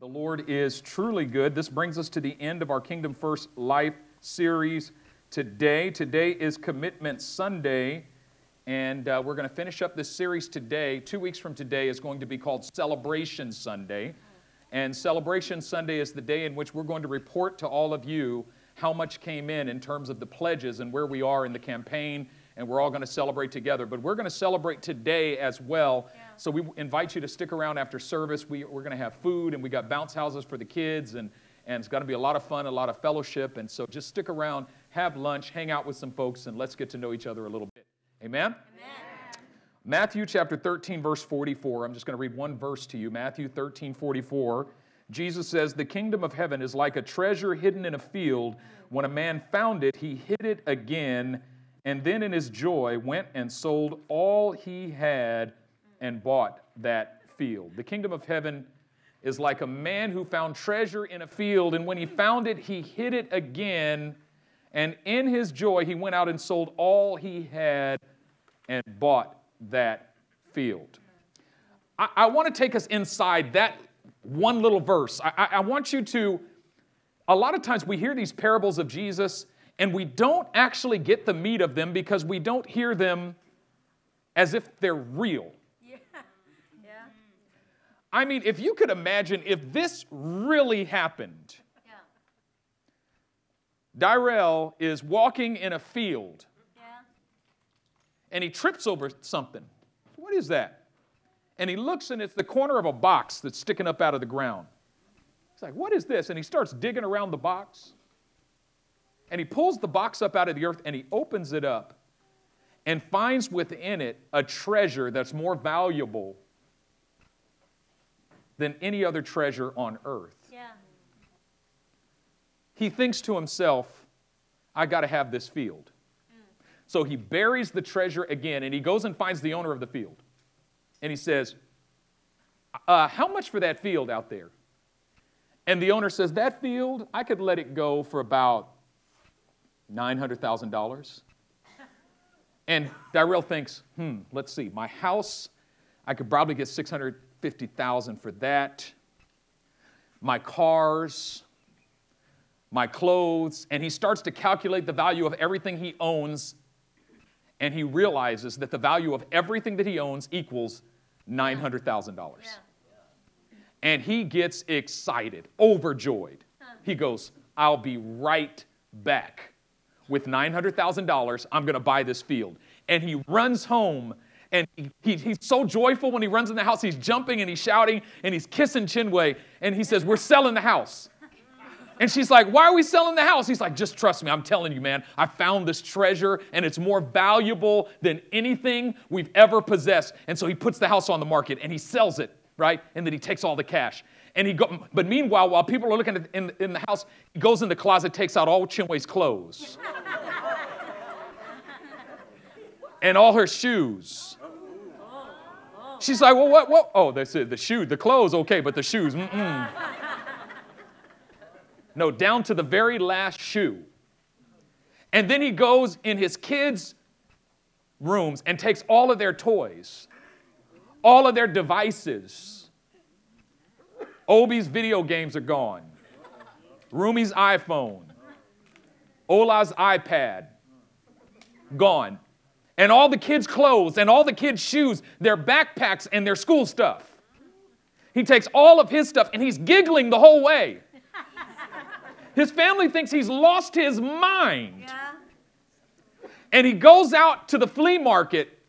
The Lord is truly good. This brings us to the end of our Kingdom First Life series today. Today is Commitment Sunday, and uh, we're going to finish up this series today. Two weeks from today is going to be called Celebration Sunday. And Celebration Sunday is the day in which we're going to report to all of you how much came in in terms of the pledges and where we are in the campaign and we're all going to celebrate together. But we're going to celebrate today as well. Yeah. So we invite you to stick around after service. We, we're going to have food, and we got bounce houses for the kids, and, and it's going to be a lot of fun, a lot of fellowship. And so just stick around, have lunch, hang out with some folks, and let's get to know each other a little bit. Amen? Amen. Matthew chapter 13, verse 44. I'm just going to read one verse to you. Matthew 13, 44. Jesus says, The kingdom of heaven is like a treasure hidden in a field. When a man found it, he hid it again and then in his joy went and sold all he had and bought that field. The kingdom of heaven is like a man who found treasure in a field, and when he found it, he hid it again. And in his joy, he went out and sold all he had and bought that field. I, I want to take us inside that one little verse. I, I want you to, a lot of times we hear these parables of Jesus and we don't actually get the meat of them because we don't hear them as if they're real. Yeah. Yeah. I mean, if you could imagine if this really happened. Yeah. Dyrell is walking in a field yeah. and he trips over something. What is that? And he looks and it's the corner of a box that's sticking up out of the ground. He's like, What is this? And he starts digging around the box. And he pulls the box up out of the earth and he opens it up and finds within it a treasure that's more valuable than any other treasure on earth. Yeah. He thinks to himself, I got to have this field. Mm. So he buries the treasure again and he goes and finds the owner of the field. And he says, uh, How much for that field out there? And the owner says, That field, I could let it go for about $900,000. And Darrell thinks, hmm, let's see, my house, I could probably get 650,000 for that. My cars, my clothes, and he starts to calculate the value of everything he owns, and he realizes that the value of everything that he owns equals $900,000. Yeah. And he gets excited, overjoyed. He goes, I'll be right back with $900,000, I'm going to buy this field. And he runs home and he, he, he's so joyful when he runs in the house. He's jumping and he's shouting and he's kissing Chinwe. And he says, We're selling the house. And she's like, Why are we selling the house? He's like, Just trust me. I'm telling you, man. I found this treasure and it's more valuable than anything we've ever possessed. And so he puts the house on the market and he sells it, right? And then he takes all the cash. And he go, but meanwhile, while people are looking at, in, in the house, he goes in the closet, takes out all Chinwe's clothes and all her shoes. She's like, well, what, what? Oh, that's it. The shoe, the clothes, okay, but the shoes, mm-mm. No, down to the very last shoe. And then he goes in his kids' rooms and takes all of their toys, all of their devices, Obi's video games are gone. Rumi's iPhone. Ola's iPad. Gone. And all the kids' clothes and all the kids' shoes, their backpacks and their school stuff. He takes all of his stuff and he's giggling the whole way. His family thinks he's lost his mind. Yeah. And he goes out to the flea market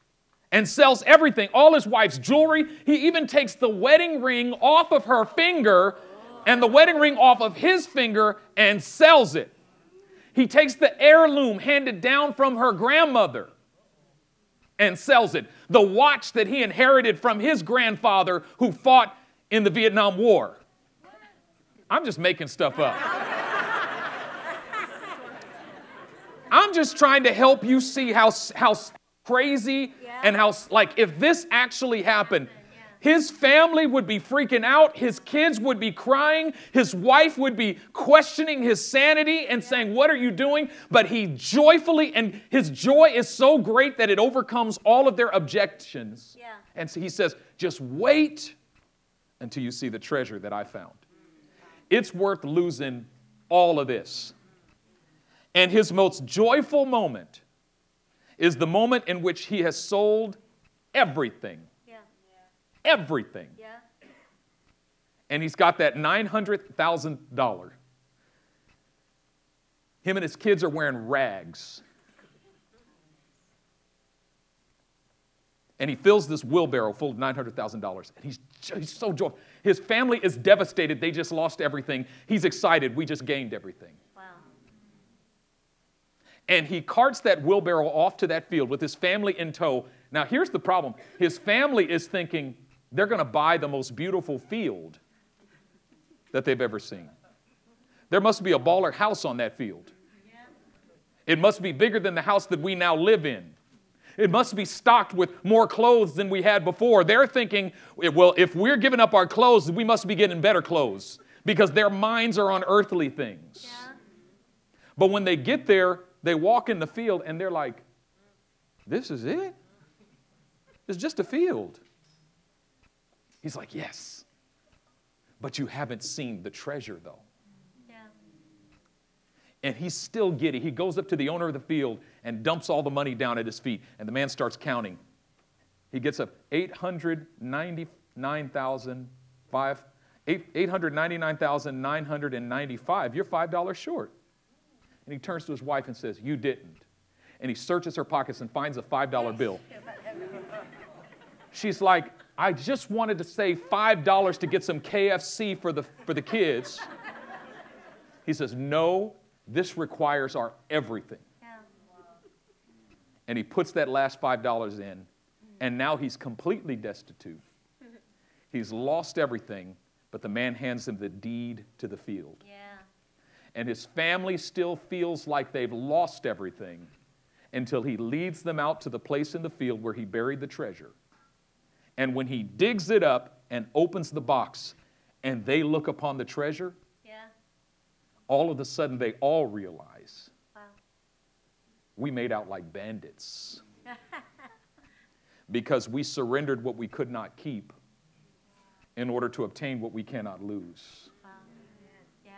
and sells everything, all his wife's jewelry. He even takes the wedding ring off of her finger and the wedding ring off of his finger and sells it. He takes the heirloom handed down from her grandmother and sells it. The watch that he inherited from his grandfather who fought in the Vietnam War. I'm just making stuff up. I'm just trying to help you see how, how crazy yeah. and how, like, if this actually happened, his family would be freaking out. His kids would be crying. His wife would be questioning his sanity and saying, What are you doing? But he joyfully, and his joy is so great that it overcomes all of their objections. Yeah. And so he says, Just wait until you see the treasure that I found. it's worth losing all of this. And his most joyful moment is the moment in which he has sold everything. Yeah. Everything. Yeah. And he's got that $900,000. Him and his kids are wearing rags. And he fills this wheelbarrow full of $900,000. And he's, he's so joyful. His family is devastated. They just lost everything. He's excited. We just gained everything. And he carts that wheelbarrow off to that field with his family in tow. Now, here's the problem his family is thinking they're going to buy the most beautiful field that they've ever seen. There must be a baller house on that field. It must be bigger than the house that we now live in. It must be stocked with more clothes than we had before. They're thinking, well, if we're giving up our clothes, we must be getting better clothes because their minds are on earthly things. Yeah. But when they get there, they walk in the field and they're like, this is it? It's just a field. He's like, yes. But you haven't seen the treasure, though. Yeah. And he's still giddy. He goes up to the owner of the field and dumps all the money down at his feet. And the man starts counting. He gets up 899,005. 899,995. You're $5 short. And he turns to his wife and says, You didn't. And he searches her pockets and finds a $5 bill. She's like, I just wanted to save $5 to get some KFC for the, for the kids. He says, No, this requires our everything. And he puts that last $5 in, and now he's completely destitute. He's lost everything, but the man hands him the deed to the field. Yeah. And his family still feels like they've lost everything until he leads them out to the place in the field where he buried the treasure. And when he digs it up and opens the box, and they look upon the treasure, Yeah. all of a sudden they all realize Wow. we made out like bandits because we surrendered what we could not keep in order to obtain what we cannot lose. Wow. Yeah.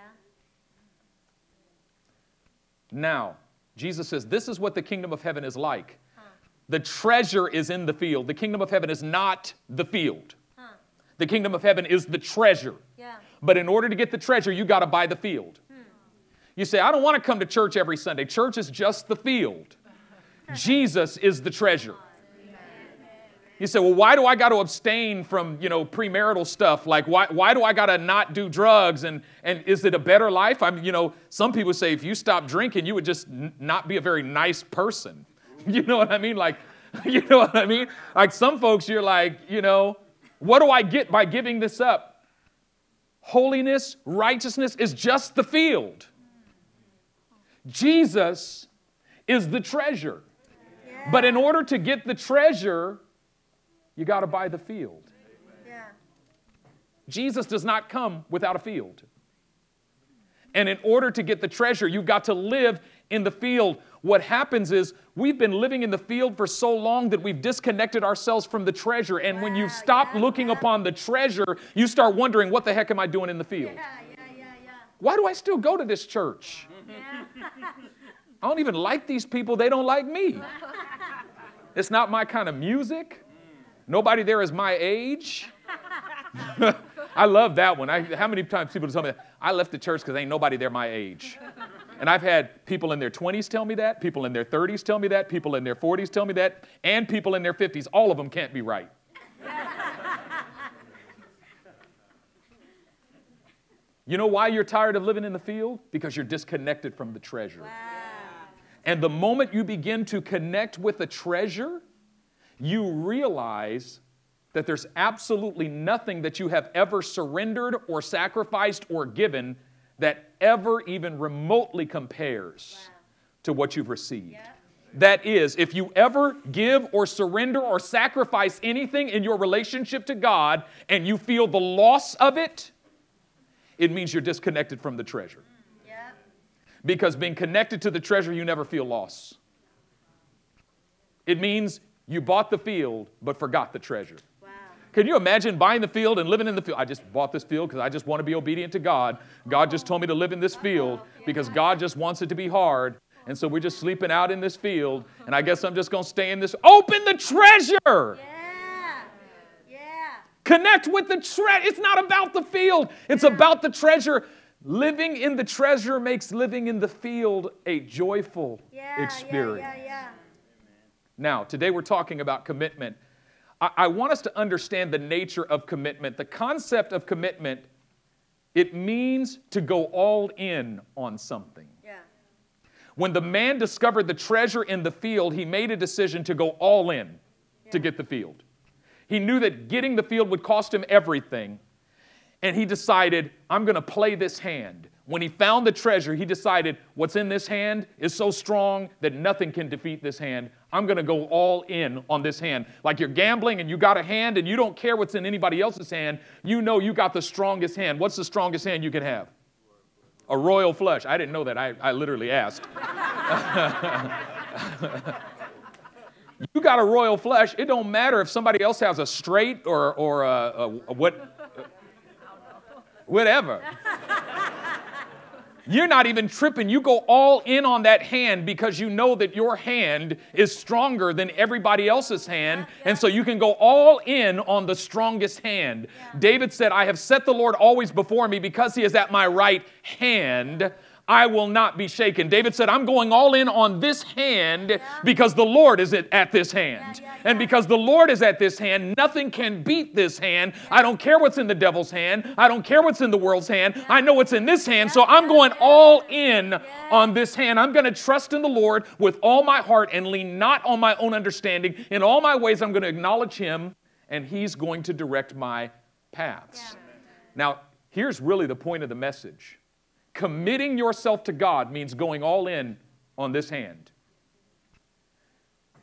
Now, Jesus says, This is what the kingdom of heaven is like. The treasure is in the field. The kingdom of heaven is not the field. Huh. The kingdom of heaven is the treasure. Yeah. But in order to get the treasure, you got to buy the field. Hmm. You say, I don't want to come to church every Sunday. Church is just the field. Jesus is the treasure. You say, well, why do I got to abstain from, you know, premarital stuff? Like, why, why do I got to not do drugs? And, and is it a better life? I'm, you know, some people say if you stop drinking, you would just n- not be a very nice person. You know what I mean? Like, you know what I mean? Like some folks, you're like, you know, what do I get by giving this up? Holiness, righteousness is just the field. Jesus is the treasure. But in order to get the treasure, you got to buy the field. Yeah. Jesus does not come without a field. And in order to get the treasure, you've got to live in the field. What happens is we've been living in the field for so long that we've disconnected ourselves from the treasure. And when you've Wow, stopped yeah, looking yeah. upon the treasure, you start wondering, what the heck am I doing in the field? Yeah. Yeah. Yeah. Yeah. Why do I still go to this church? I don't even like these people, they don't like me. It's not my kind of music. Nobody there is my age. I love that one. I, how many times people tell me that? I left the church because ain't nobody there my age. And I've had people in their 20s tell me that, people in their 30s tell me that, people in their 40s tell me that, and people in their 50s. All of them can't be right. You know why you're tired of living in the field? Because you're disconnected from the treasure. Wow. And the moment you begin to connect with the treasure, you realize that there's absolutely nothing that you have ever surrendered or sacrificed or given that ever even remotely compares Wow. to what you've received. Yeah. That is, if you ever give or surrender or sacrifice anything in your relationship to God and you feel the loss of it, it means you're disconnected from the treasure. Mm, yeah. Because being connected to the treasure, you never feel loss. It means you bought the field but forgot the treasure. Wow. Can you imagine buying the field and living in the field? I just bought this field because I just want to be obedient to God. God just told me to live in this field uh-huh. because God just wants it to be hard. And so we're just sleeping out in this field. And I guess I'm just going to stay in this. Open the treasure. Yeah. Yeah. Connect with the treasure. It's not about the field, it's about the treasure. Living in the treasure makes living in the field a joyful Yeah. experience. Yeah. Yeah. Yeah. Now, today we're talking about commitment. I, I want us to understand the nature of commitment. The concept of commitment, it means to go all in on something. Yeah. When the man discovered the treasure in the field, he made a decision to go all in to get the field. He knew that getting the field would cost him everything, and he decided, I'm going to play this hand. When he found the treasure, he decided, what's in this hand is so strong that nothing can defeat this hand. I'm going to go all in on this hand. Like you're gambling and you got a hand and you don't care what's in anybody else's hand. You know you got the strongest hand. What's the strongest hand you can have? A royal flush. I didn't know that. I, I literally asked. you got a royal flush. It don't matter if somebody else has a straight or, or a, a, a what, whatever. You're not even tripping. You go all in on that hand because you know that your hand is stronger than everybody else's hand. And so you can go all in on the strongest hand. David said, I have set the Lord always before me because he is at my right hand. I will not be shaken. David said, I'm going all in on this hand because the Lord is at this hand. yeah, And because the Lord is at this hand, nothing can beat this hand. I don't care what's in the devil's hand. I don't care what's in the world's hand. I know what's in this hand. So I'm going all in on this hand. I'm going to trust in the Lord with all my heart and lean not on my own understanding. In all my ways, I'm going to acknowledge Him, and He's going to direct my paths. Now, here's really the point of the message committing yourself to God means going all in on this hand.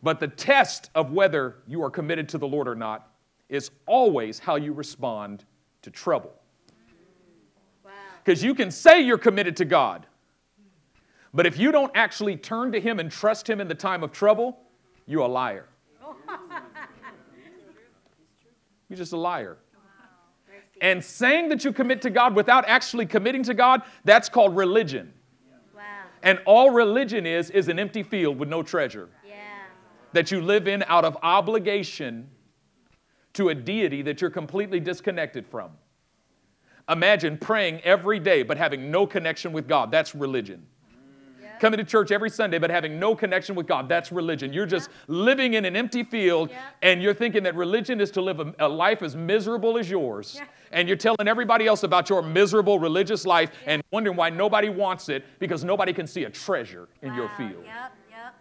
But the test of whether you are committed to the Lord or not is always how you respond to trouble. Wow. Because you can say you're committed to God, but if you don't actually turn to Him and trust Him in the time of trouble, you're a liar. You're just a liar. And saying that you commit to God without actually committing to God, that's called religion. Wow. And all religion is, is an empty field with no treasure Yeah. that you live in out of obligation to a deity that you're completely disconnected from. Imagine praying every day but having no connection with God. That's religion. Coming to church every Sunday but having no connection with God. That's religion. You're just living in an empty field and you're thinking that religion is to live a, a life as miserable as yours. And you're telling everybody else about your miserable religious life and wondering why nobody wants it because nobody can see a treasure in your field. Yep. Yep.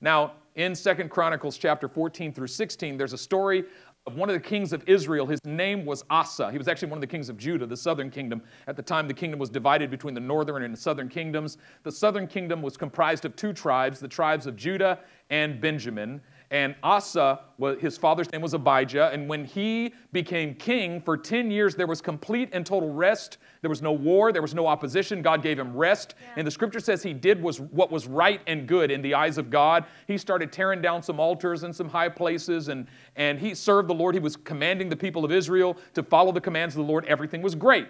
Now, in Second Chronicles chapter 14 through 16, there's a story of one of the kings of Israel. His name was Asa. He was actually one of the kings of Judah, the southern kingdom. At the time, the kingdom was divided between the northern and the southern kingdoms. The southern kingdom was comprised of two tribes, the tribes of Judah and Benjamin. And Asa, his father's name was Abijah. And when he became king, for 10 years there was complete and total rest. There was no war, there was no opposition. God gave him rest. And the scripture says he did was what was right and good in the eyes of God. He started tearing down some altars and some high places, and, and he served the Lord. He was commanding the people of Israel to follow the commands of the Lord. Everything was great.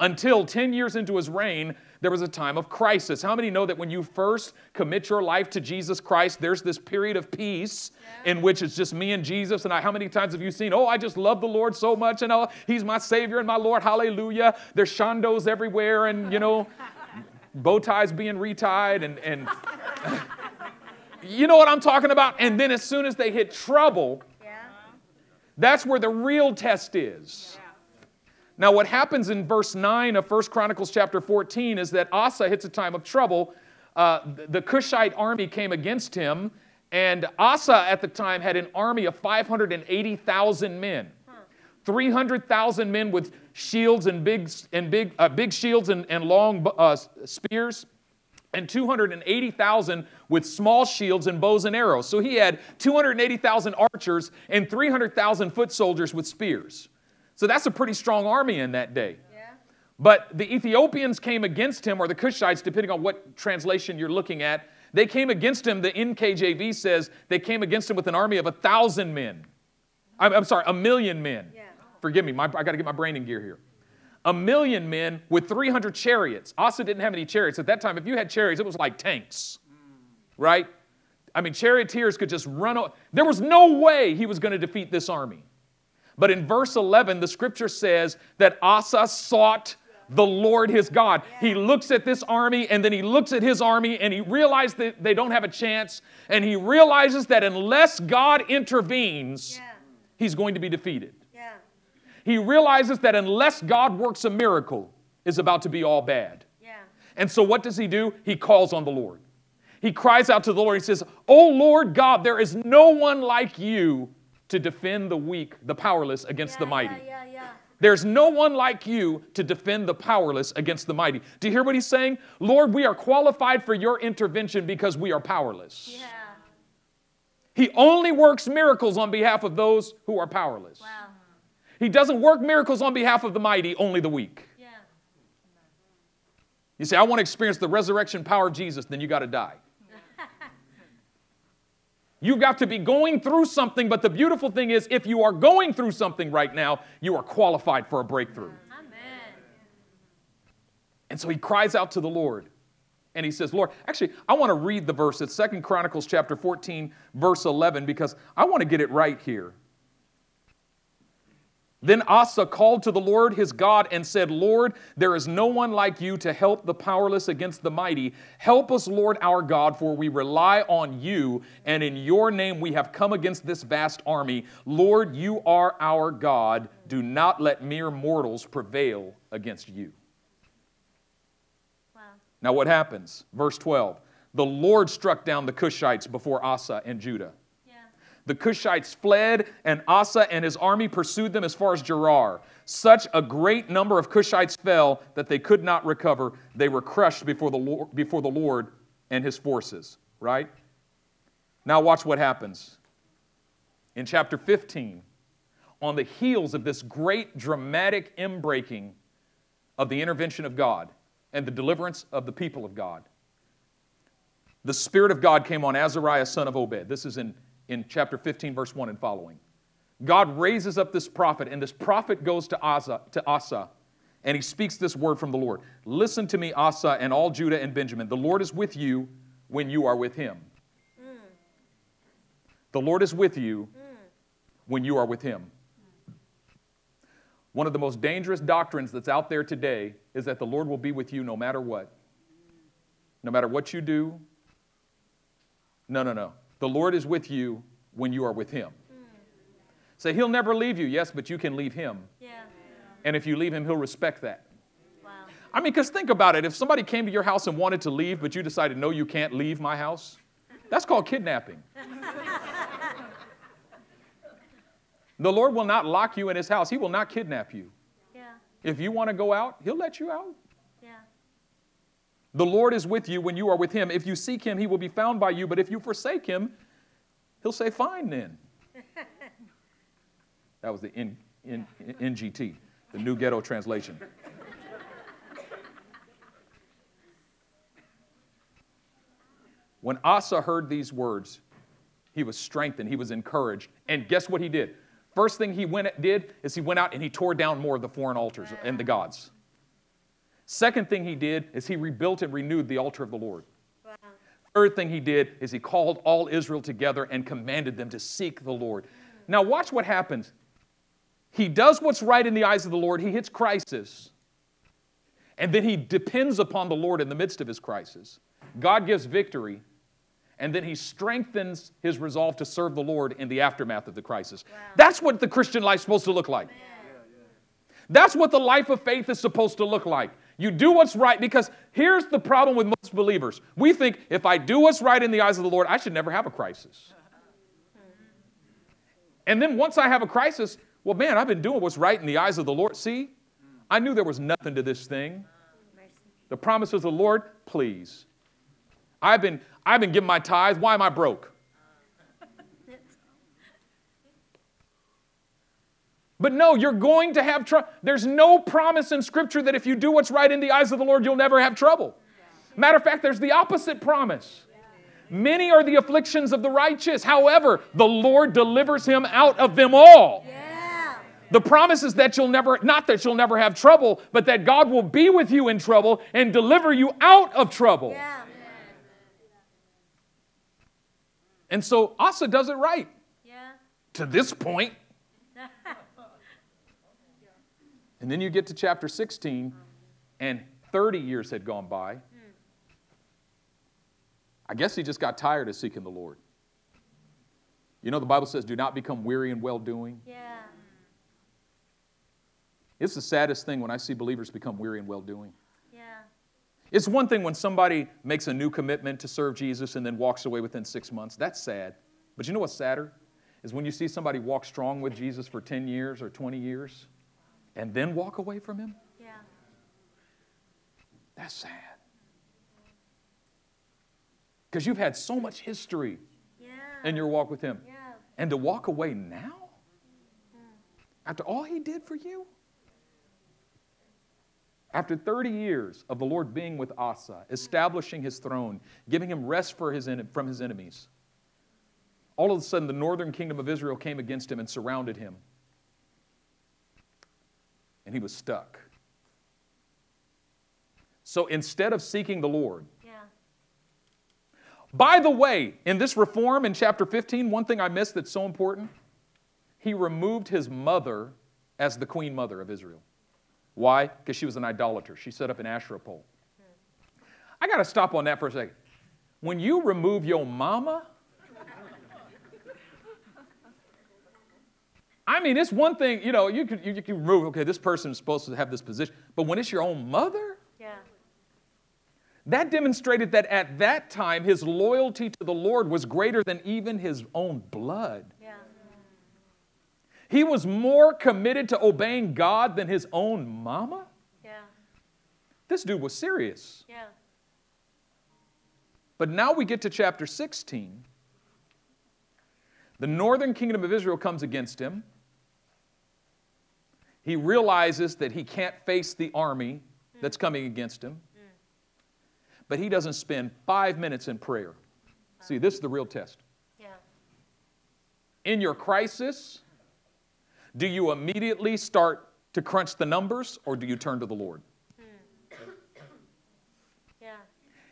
Until 10 years into his reign, there was a time of crisis. How many know that when you first commit your life to Jesus Christ, there's this period of peace in which it's just me and Jesus? And I, how many times have you seen, oh, I just love the Lord so much, and oh, he's my Savior and my Lord, hallelujah. There's shandos everywhere, and you know, bow ties being retied, and, and you know what I'm talking about? And then as soon as they hit trouble, Yeah. that's where the real test is. Now, what happens in verse 9 of 1 Chronicles chapter 14 is that Asa hits a time of trouble. Uh, the Cushite army came against him, and Asa at the time had an army of 580,000 men. 300,000 men with shields and big, and big, uh, big shields and, and long uh, spears, and 280,000 with small shields and bows and arrows. So he had 280,000 archers and 300,000 foot soldiers with spears. So that's a pretty strong army in that day. Yeah. But the Ethiopians came against him, or the Cushites, depending on what translation you're looking at. They came against him. The NKJV says they came against him with an army of a thousand men. I'm, I'm sorry, a million men. Yeah. Forgive me, my, I got to get my brain in gear here. A million men with 300 chariots. Asa didn't have any chariots. At that time, if you had chariots, it was like tanks, right? I mean, charioteers could just run. O- there was no way he was going to defeat this army. But in verse 11, the scripture says that Asa sought the Lord his God. He looks at this army and then he looks at his army and he realizes that they don't have a chance. And he realizes that unless God intervenes, Yeah. he's going to be defeated. Yeah. He realizes that unless God works a miracle, is about to be all bad. Yeah. And so what does he do? He calls on the Lord. He cries out to the Lord. He says, Oh Lord God, there is no one like you to defend the weak, the powerless against Yeah, the mighty. Yeah, yeah, yeah. There's no one like you to defend the powerless against the mighty. Do you hear what he's saying? Lord, we are qualified for your intervention because we are powerless. Yeah. He only works miracles on behalf of those who are powerless. Wow. He doesn't work miracles on behalf of the mighty, only the weak. Yeah. You say, I want to experience the resurrection power of Jesus, then you got to die. You've got to be going through something, but the beautiful thing is, if you are going through something right now, you are qualified for a breakthrough. Amen. And so he cries out to the Lord. And he says, Lord, actually, I want to read the verse. It's Second Chronicles chapter 14, verse 11, because I want to get it right here. Then Asa called to the Lord his God and said, Lord, there is no one like you to help the powerless against the mighty. Help us, Lord our God, for we rely on you, and in your name we have come against this vast army. Lord, you are our God. Do not let mere mortals prevail against you. Wow. Now, what happens? Verse 12 The Lord struck down the Cushites before Asa and Judah. The Cushites fled, and Asa and his army pursued them as far as Gerar. Such a great number of Cushites fell that they could not recover. They were crushed before the Lord, before the Lord and his forces. Right? Now, watch what happens. In chapter 15, on the heels of this great dramatic inbreaking of the intervention of God and the deliverance of the people of God, the Spirit of God came on Azariah, son of Obed. This is in, in chapter 15, verse 1 and following. God raises up this prophet, and this prophet goes to Asa, to Asa, and he speaks this word from the Lord. Listen to me, Asa, and all Judah and Benjamin. The Lord is with you when you are with him. The Lord is with you when you are with him. One of the most dangerous doctrines that's out there today is that the Lord will be with you no matter what. No matter what you do. No, no, no. The Lord is with you when you are with him. Hmm. Say, He'll never leave you. Yes, but you can leave him. Yeah. And if you leave him, he'll respect that. Wow. I mean, because think about it. If somebody came to your house and wanted to leave, but you decided, no, you can't leave my house, that's called kidnapping. the Lord will not lock you in his house, he will not kidnap you. Yeah. If you want to go out, he'll let you out. Yeah. The Lord is with you when you are with him. If you seek him, he will be found by you. But if you forsake him, he'll say, Fine then. that was the N, N, NGT, the New Ghetto Translation. when Asa heard these words, he was strengthened, he was encouraged. And guess what he did? First thing he went, did is he went out and he tore down more of the foreign altars and the gods. Second thing he did is he rebuilt and renewed the altar of the Lord. Wow. Third thing he did is he called all Israel together and commanded them to seek the Lord. Now, watch what happens. He does what's right in the eyes of the Lord, he hits crisis, and then he depends upon the Lord in the midst of his crisis. God gives victory, and then he strengthens his resolve to serve the Lord in the aftermath of the crisis. That's what the Christian life's supposed to look like. That's what the life of faith is supposed to look like. You do what's right because here's the problem with most believers. We think if I do what's right in the eyes of the Lord, I should never have a crisis. And then once I have a crisis, well, man, I've been doing what's right in the eyes of the Lord. See, I knew there was nothing to this thing. The promises of the Lord, please. I've been, I've been giving my tithes. Why am I broke? But no, you're going to have trouble. There's no promise in Scripture that if you do what's right in the eyes of the Lord, you'll never have trouble. Matter of fact, there's the opposite promise Many are the afflictions of the righteous. However, the Lord delivers him out of them all. Yeah. The promise is that you'll never, not that you'll never have trouble, but that God will be with you in trouble and deliver you out of trouble. Yeah. And so Asa does it right Yeah. to this point. And then you get to chapter 16, and 30 years had gone by. I guess he just got tired of seeking the Lord. You know, the Bible says, do not become weary in well doing. Yeah. Mm-hmm. It's the saddest thing when I see believers become weary in well doing. Yeah. It's one thing when somebody makes a new commitment to serve Jesus and then walks away within six months. That's sad. But you know what's sadder? Is when you see somebody walk strong with Jesus for 10 years or 20 years and then walk away from him. Yeah. That's sad. Because you've had so much history Yeah. in your walk with him. Yeah. And to walk away now? Mm-hmm. After all he did for you? After 30 years of the Lord being with Asa, mm-hmm. establishing his throne, giving him rest for his en- from his enemies, all of a sudden the northern kingdom of Israel came against him and surrounded him. And he was stuck. So instead of seeking the Lord, Yeah. by the way, in this reform in chapter 15, one thing I missed that's so important, he removed his mother as the queen mother of Israel. Why? Because she was an idolater. She set up an Asherah pole. Hmm. I got to stop on that for a second. When you remove your mama, I mean, it's one thing, you know, you can, you can remove, okay, this person is supposed to have this position, but when it's your own mother, Yeah. that demonstrated that at that time his loyalty to the Lord was greater than even his own blood. Yeah. He was more committed to obeying God than his own mama. Yeah. This dude was serious. Yeah. But now we get to chapter 16. The northern kingdom of Israel comes against him. He realizes that he can't face the army that's mm. coming against him. Mm. But he doesn't spend five minutes in prayer. See, this is the real test. Yeah. in your crisis, do you immediately start to crunch the numbers or do you turn to the Lord? Mm. Yeah.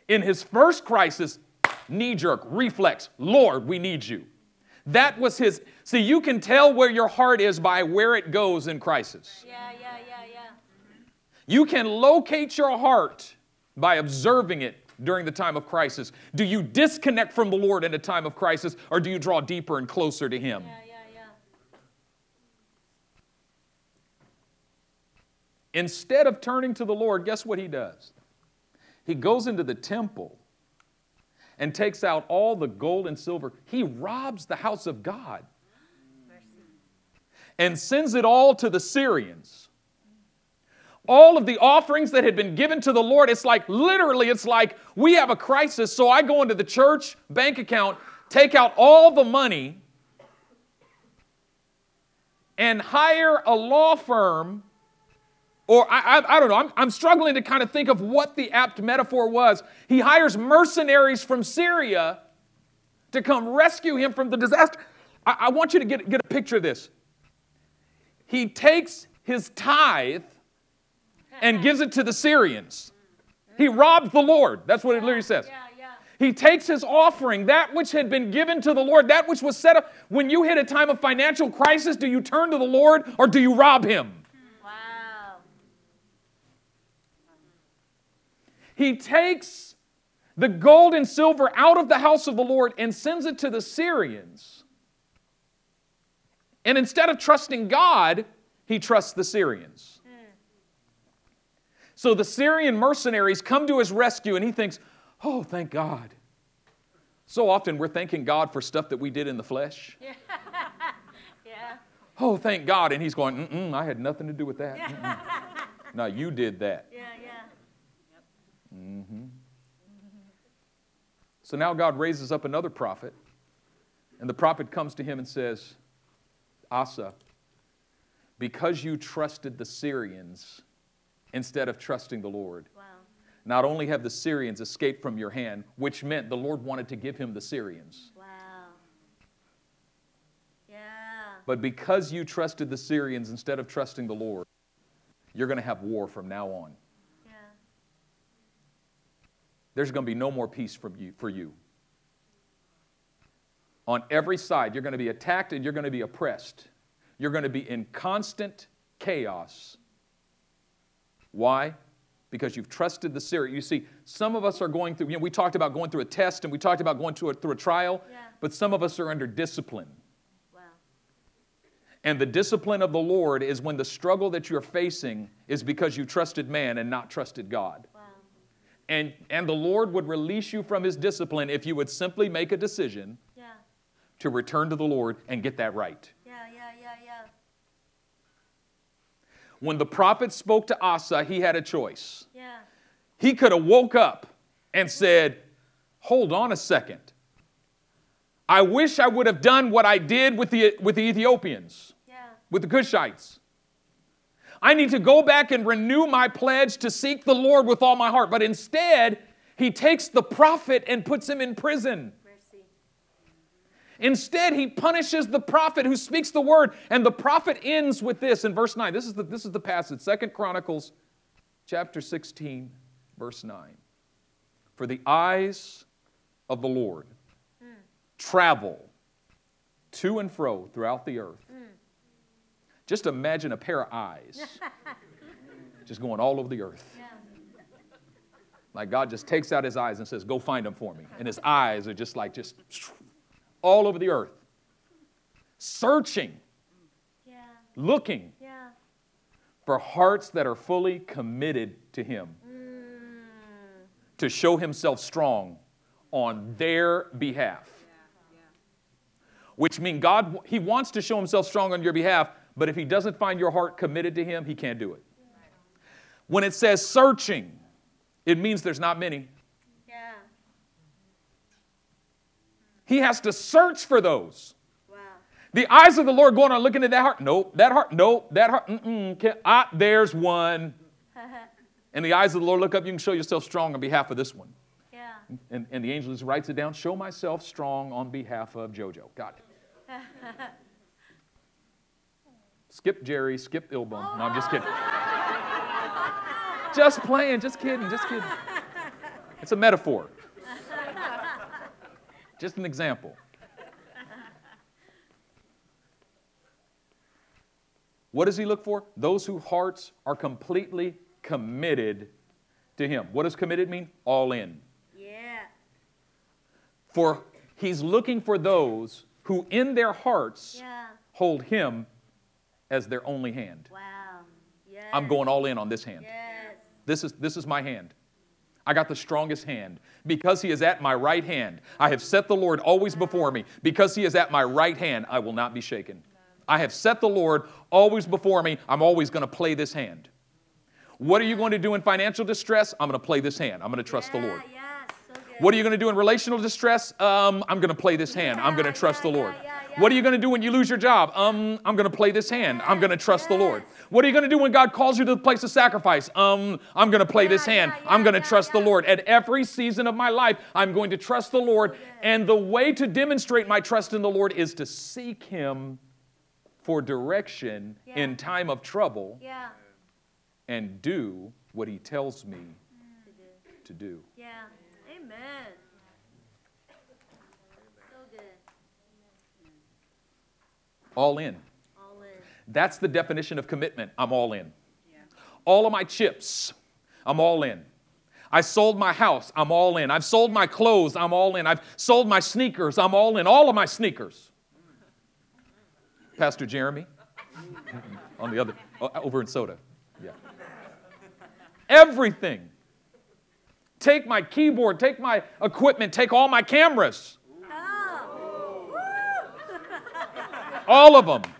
In his first crisis, knee jerk, reflex, Lord, we need you. That was his. See, you can tell where your heart is by where it goes in crisis. Yeah. Yeah. Yeah. Yeah. You can locate your heart by observing it during the time of crisis. Do you disconnect from the Lord in a time of crisis or do you draw deeper and closer to him? Yeah. Yeah. Yeah. Instead of turning to the Lord, guess what he does? He goes into the temple and takes out all the gold and silver. He robs the house of God and sends it all to the Syrians. All of the offerings that had been given to the Lord, it's like literally, it's like we have a crisis, so I go into the church bank account, take out all the money, and hire a law firm or I, I, I don't know, I'm, I'm struggling to kind of think of what the apt metaphor was. He hires mercenaries from Syria to come rescue him from the disaster. I, I want you to get, get a picture of this. He takes his tithe and gives it to the Syrians. He robbed the Lord. That's what it literally says. Yeah. Yeah. He takes his offering, that which had been given to the Lord, that which was set up. When you hit a time of financial crisis, do you turn to the Lord or do you rob him? Wow. He takes the gold and silver out of the house of the Lord and sends it to the Syrians. And instead of trusting God, he trusts the Syrians. So the Syrian mercenaries come to his rescue and he thinks, oh, thank God. So often we're thanking God for stuff that we did in the flesh. Yeah. yeah. Oh, thank God. And he's going, mm-mm, I had nothing to do with that. Mm-mm. no, you did that. Yeah. Yeah. Mm-hmm. So now God raises up another prophet, and the prophet comes to him and says, Asa, because you trusted the Syrians instead of trusting the Lord, Wow. not only have the Syrians escaped from your hand, which meant the Lord wanted to give him the Syrians, Wow. Yeah. but because you trusted the Syrians instead of trusting the Lord, you're going to have war from now on. There's going to be no more peace from you, for you. On every side, you're going to be attacked and you're going to be oppressed. You're going to be in constant chaos. Why? Because you've trusted the Syrian. You see, some of us are going through, you know, we talked about going through a test and we talked about going through a, through a trial, Yeah. but some of us are under discipline. Wow. And the discipline of the Lord is when the struggle that you're facing is because you trusted man and not trusted God. And, and the Lord would release you from his discipline if you would simply make a decision Yeah. to return to the Lord and get that right. Yeah, yeah, yeah, yeah. When the prophet spoke to Asa, he had a choice. Yeah. He could have woke up and said, Hold on a second. I wish I would have done what I did with the, with the Ethiopians, Yeah. with the Cushites. I need to go back and renew my pledge to seek the Lord with all my heart. But instead, he takes the prophet and puts him in prison. Mercy. Instead, he punishes the prophet who speaks the word, and the prophet ends with this in verse 9. This is the, this is the passage, Second Chronicles chapter 16, verse 9. For the eyes of the Lord hmm. travel to and fro throughout the earth. Just imagine a pair of eyes just going all over the earth. Like God just takes out his eyes and says, Go find them for me. And his eyes are just like, just all over the earth, searching, Yeah. looking Yeah. for hearts that are fully committed to him, Mm. to show himself strong on their behalf. Which means God, he wants to show himself strong on your behalf, but if he doesn't find your heart committed to him, he can't do it. When it says searching, it means there's not many. Yeah. He has to search for those. Wow. The eyes of the Lord going on looking at that heart. Nope, that heart, nope, that heart, mm-mm, ah, there's one. And the eyes of the Lord look up, you can show yourself strong on behalf of this one. yeah. And, and the angel just writes it down, show myself strong on behalf of JoJo. Got it. skip Jerry, skip Ilbum. No, I'm just kidding. just playing, just kidding, just kidding. It's a metaphor. Just an example. What does he look for? Those whose hearts are completely committed to him. What does committed mean? All in. Yeah. For he's looking for those who in their hearts Yeah. hold him as their only hand. Wow. Yes. I'm going all in on this hand. Yes. This is, this is my hand. I got the strongest hand. Because he is at my right hand, I have set the Lord always before me. Because he is at my right hand, I will not be shaken. I have set the Lord always before me. I'm always going to play this hand. What are you going to do in financial distress? I'm going to play this hand. I'm going to trust the Lord. Yes. So good. What are you going to do in relational distress? Um, I'm going to play this hand. I'm going to trust yeah, the Lord. What are you going to do when you lose your job? Um, I'm going to play this hand. I'm going to trust the Lord. What are you going to do when God calls you to the place of sacrifice? Um, I'm going to play this hand. I'm going to trust the. Lord. At every season of my life, I'm going to trust the Lord. And the way to demonstrate my trust in the Lord is to seek Him for direction Yeah. in time of trouble Yeah. and do what He tells me To do. to do. Yeah. Amen. So good. All in. All in. That's the definition of commitment. I'm all in. All of my chips, I'm all in. I sold my house, I'm all in. I've sold my clothes, I'm all in. I've sold my sneakers, I'm all in. All of my sneakers. Pastor Jeremy, on the other, uh, over in Soda. Yeah. Everything. Take my keyboard, take my equipment, take all my cameras, Oh. All of them.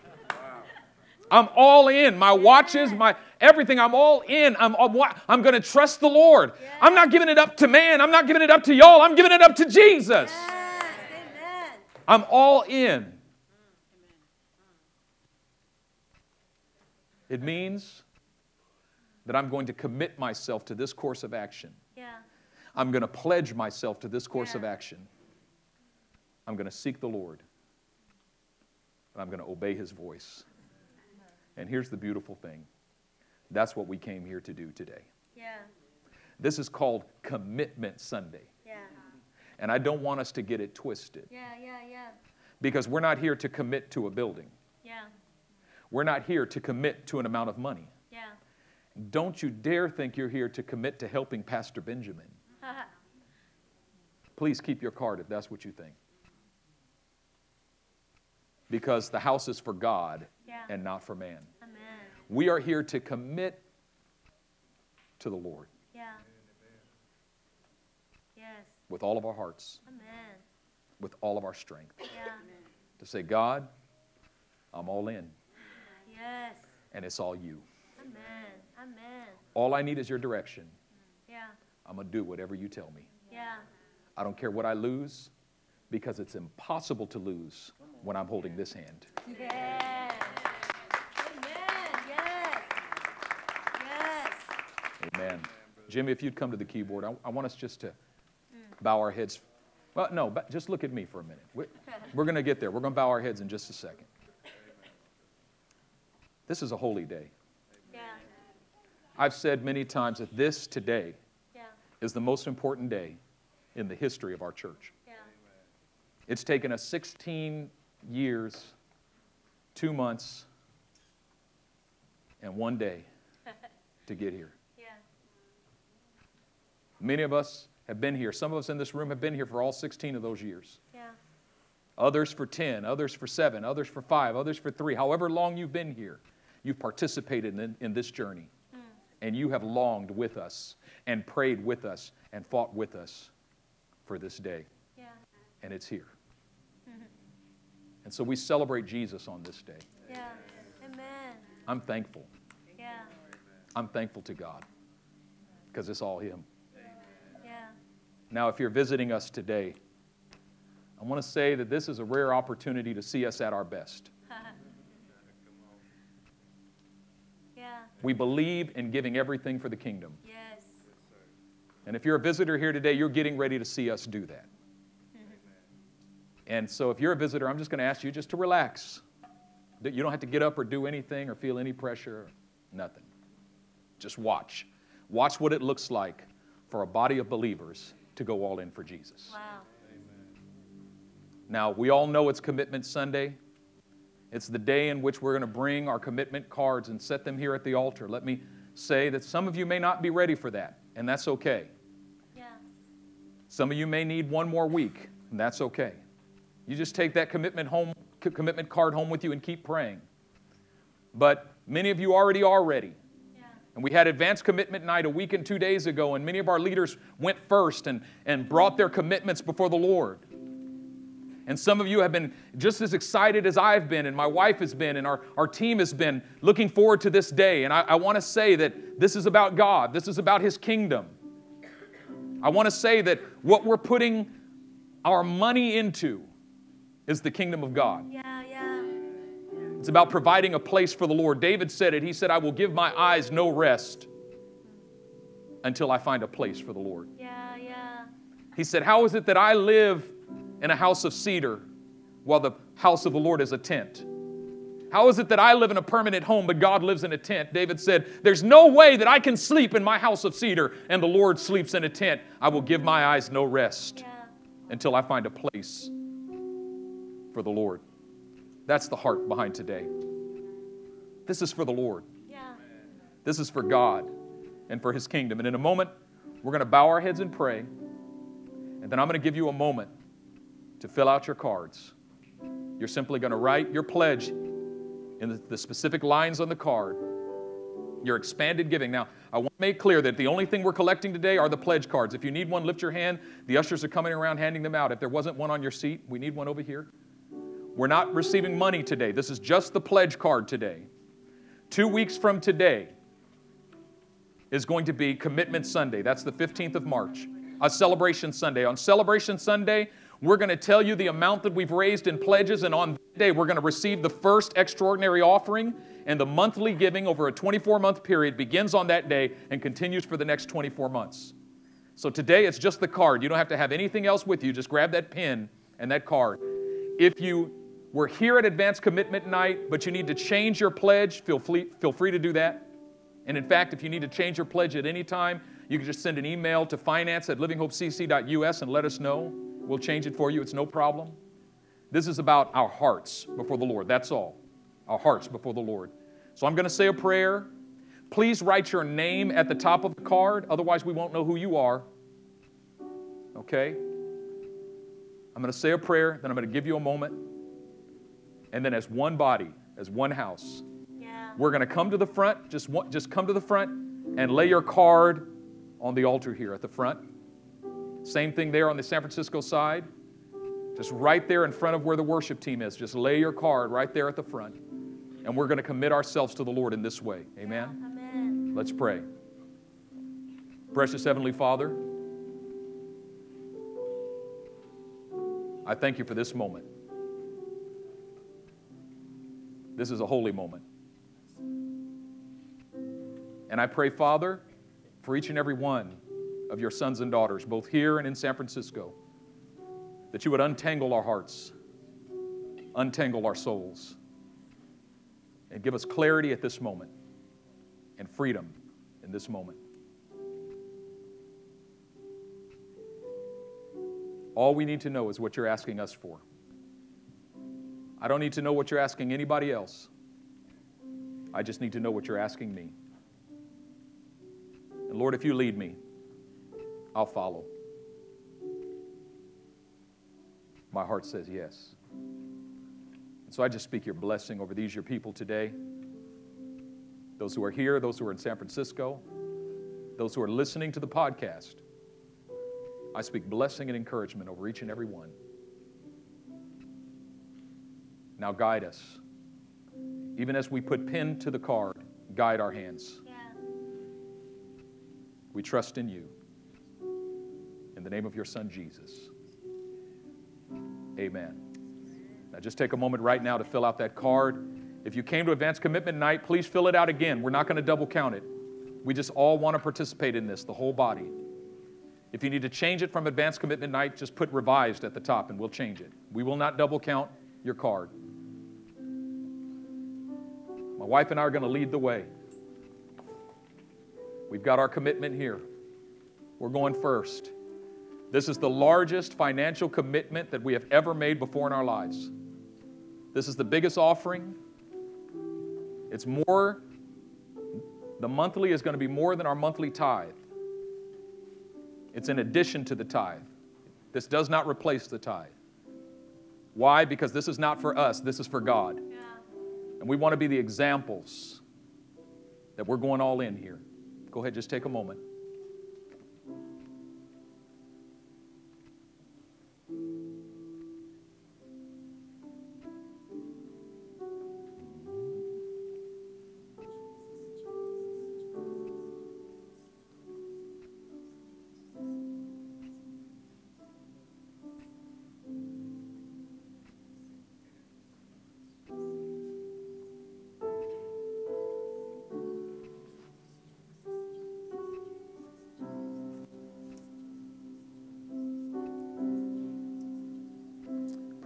I'm all in. My watches, my everything, I'm all in. I'm, I'm going to trust the Lord. I'm not giving it up to man. I'm not giving it up to y'all. I'm giving it up to Jesus. Yes. Amen. I'm all in. It means that I'm going to commit myself to this course of action. Yeah. I'm going to pledge myself to this course of action. I'm going to seek the Lord. And I'm going to obey his voice. And here's the beautiful thing that's what we came here to do today. Yeah. This is called Commitment Sunday. Yeah. And I don't want us to get it twisted Yeah. Yeah. Yeah. because we're not here to commit to a building. Yeah. We're not here to commit to an amount of money. Yeah. Don't you dare think you're here to commit to helping Pastor Benjamin. Please keep your card if that's what you think. Because the house is for God Yeah. and not for man. Amen. We are here to commit to the Lord Yeah. Yes. with all of our hearts, Amen. with all of our strength. Yeah. To say, God, I'm all in, Yes. and it's all you. Amen. Amen. All I need is your direction. Yeah. I'm going to do whatever you tell me. Yeah. I don't care what I lose because it's impossible to lose when I'm holding this hand. Yes. Amen. Yes. Yes. Amen. Jimmy, if you'd come to the keyboard, I, I want us just to bow our heads. Well, no, but just look at me for a minute. We're, we're going to get there. We're going to bow our heads in just a second. This is a holy day. Yeah. I've said many times that this today Yeah. is the most important day in the history of our church. Yeah. It's taken us 16 years, two months, and one day to get here. Yeah. Many of us have been here. Some of us in this room have been here for all 16 of those years. Yeah. Others for 10, others for 7, others for 5, others for 3. However long you've been here, you've participated in, in this journey. Mm. And you have longed with us and prayed with us and fought with us for this day. Yeah. And it's here. And so we celebrate Jesus on this day. Yeah. Amen. I'm thankful. Yeah. I'm thankful to God because it's all Him. Yeah. Now, if you're visiting us today, I want to say that this is a rare opportunity to see us at our best. Yeah. We believe in giving everything for the kingdom. Yes. And if you're a visitor here today, you're getting ready to see us do that. And so if you're a visitor, I'm just going to ask you just to relax. That You don't have to get up or do anything or feel any pressure, nothing. Just watch. Watch what it looks like for a body of believers to go all in for Jesus. Wow. Now, we all know it's Commitment Sunday. It's the day in which we're going to bring our commitment cards and set them here at the altar. Let me say that some of you may not be ready for that, and that's okay. Yeah. Some of you may need one more week, and that's okay. You just take that commitment home commitment card home with you and keep praying. But many of you already are ready. Yeah. And we had advanced commitment night a week and two days ago, and many of our leaders went first and, and brought their commitments before the Lord. And some of you have been just as excited as I've been, and my wife has been, and our, our team has been looking forward to this day. And I, I want to say that this is about God, this is about His kingdom. I want to say that what we're putting our money into is the kingdom of God. Yeah. Yeah. It's about providing a place for the Lord. David said it. He said, I will give my eyes no rest until I find a place for the Lord. Yeah. Yeah. He said, How is it that I live in a house of cedar while the house of the Lord is a tent? How is it that I live in a permanent home, but God lives in a tent? David said, There's no way that I can sleep in my house of cedar and the Lord sleeps in a tent. I will give my eyes no rest Yeah. until I find a place for the Lord. That's the heart behind today. This is for the Lord. Yeah. This is for God and for His kingdom. And in a moment, we're going to bow our heads and pray. And then I'm going to give you a moment to fill out your cards. You're simply going to write your pledge in the, the specific lines on the card, your expanded giving. Now, I want to make clear that the only thing we're collecting today are the pledge cards. If you need one, lift your hand. The ushers are coming around handing them out. If there wasn't one on your seat, we need one over here. We're not receiving money today. This is just the pledge card today. Two weeks from today is going to be Commitment Sunday. That's the 15th of March, a celebration Sunday. On Celebration Sunday, we're going to tell you the amount that we've raised in pledges, and on that day, we're going to receive the first extraordinary offering. And the monthly giving over a 24 month period begins on that day and continues for the next 24 months. So today it's just the card. You don't have to have anything else with you. Just grab that pen and that card. If you were here at Advanced Commitment Night, but you need to change your pledge, feel free, feel free to do that. And in fact, if you need to change your pledge at any time, you can just send an email to finance at livinghopecc.us and let us know. We'll change it for you. It's no problem. This is about our hearts before the Lord. That's all. Our hearts before the Lord. So I'm going to say a prayer. Please write your name at the top of the card, otherwise, we won't know who you are. Okay? I'm going to say a prayer, then I'm going to give you a moment. And then, as one body, as one house, Yeah. we're going to come to the front. Just, one, just come to the front and lay your card on the altar here at the front. Same thing there on the San Francisco side. Just right there in front of where the worship team is. Just lay your card right there at the front. And we're going to commit ourselves to the Lord in this way. Amen. Amen. Let's pray. Precious Heavenly Father, I thank you for this moment. This is a holy moment. And I pray, Father, for each and every one of your sons and daughters, both here and in San Francisco, that you would untangle our hearts, untangle our souls, and give us clarity at this moment and freedom in this moment. All we need to know is what you're asking us for. I don't need to know what you're asking anybody else. I just need to know what you're asking me. And Lord, if you lead me, I'll follow. My heart says yes. And so I just speak your blessing over these, your people today. Those who are here, those who are in San Francisco, those who are listening to the podcast. I speak blessing and encouragement over each and every one. Now guide us. Even as we put pen to the card, guide our hands. Yeah. We trust in you. In the name of your Son, Jesus. Amen. Now, just take a moment right now to fill out that card. If you came to Advanced Commitment Night, please fill it out again. We're not going to double count it. We just all want to participate in this, the whole body. If you need to change it from Advanced Commitment Night, just put revised at the top and we'll change it. We will not double count your card. My wife and I are going to lead the way. We've got our commitment here. We're going first. This is the largest financial commitment that we have ever made before in our lives. This is the biggest offering. It's more, the monthly is going to be more than our monthly tithe. It's in addition to the tithe. This does not replace the tithe. Why? Because this is not for us, this is for God. Yeah. And we want to be the examples that we're going all in here. Go ahead, just take a moment.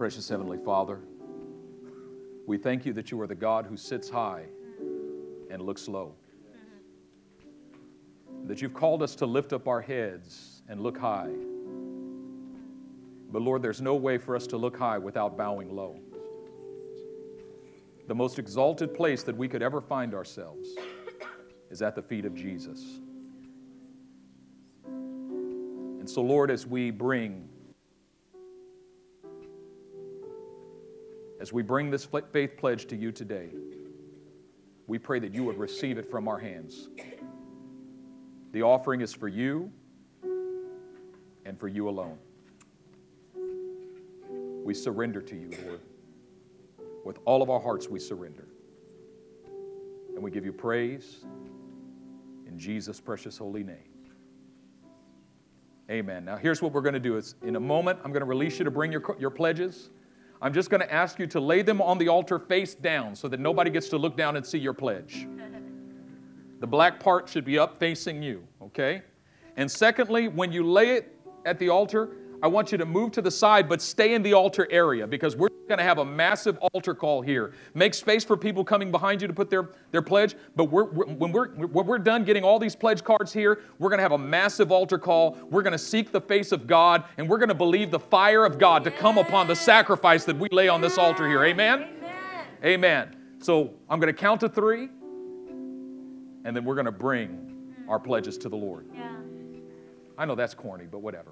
Precious Heavenly Father, we thank you that you are the God who sits high and looks low. That you've called us to lift up our heads and look high. But Lord, there's no way for us to look high without bowing low. The most exalted place that we could ever find ourselves is at the feet of Jesus. And so, Lord, as we bring As we bring this faith pledge to you today, we pray that you would receive it from our hands. The offering is for you and for you alone. We surrender to you, Lord. With all of our hearts, we surrender. And we give you praise in Jesus' precious holy name. Amen. Now, here's what we're going to do. Is in a moment, I'm going to release you to bring your, your pledges. I'm just going to ask you to lay them on the altar face down so that nobody gets to look down and see your pledge. The black part should be up facing you, okay? And secondly, when you lay it at the altar, I want you to move to the side, but stay in the altar area because we're going to have a massive altar call here. Make space for people coming behind you to put their, their pledge. But we're, we're, when, we're, when we're done getting all these pledge cards here, we're going to have a massive altar call. We're going to seek the face of God, and we're going to believe the fire of God to come upon the sacrifice that we lay on this altar here. Amen? Amen. Amen. So I'm going to count to three, and then we're going to bring our pledges to the Lord. Yeah. I know that's corny, but whatever.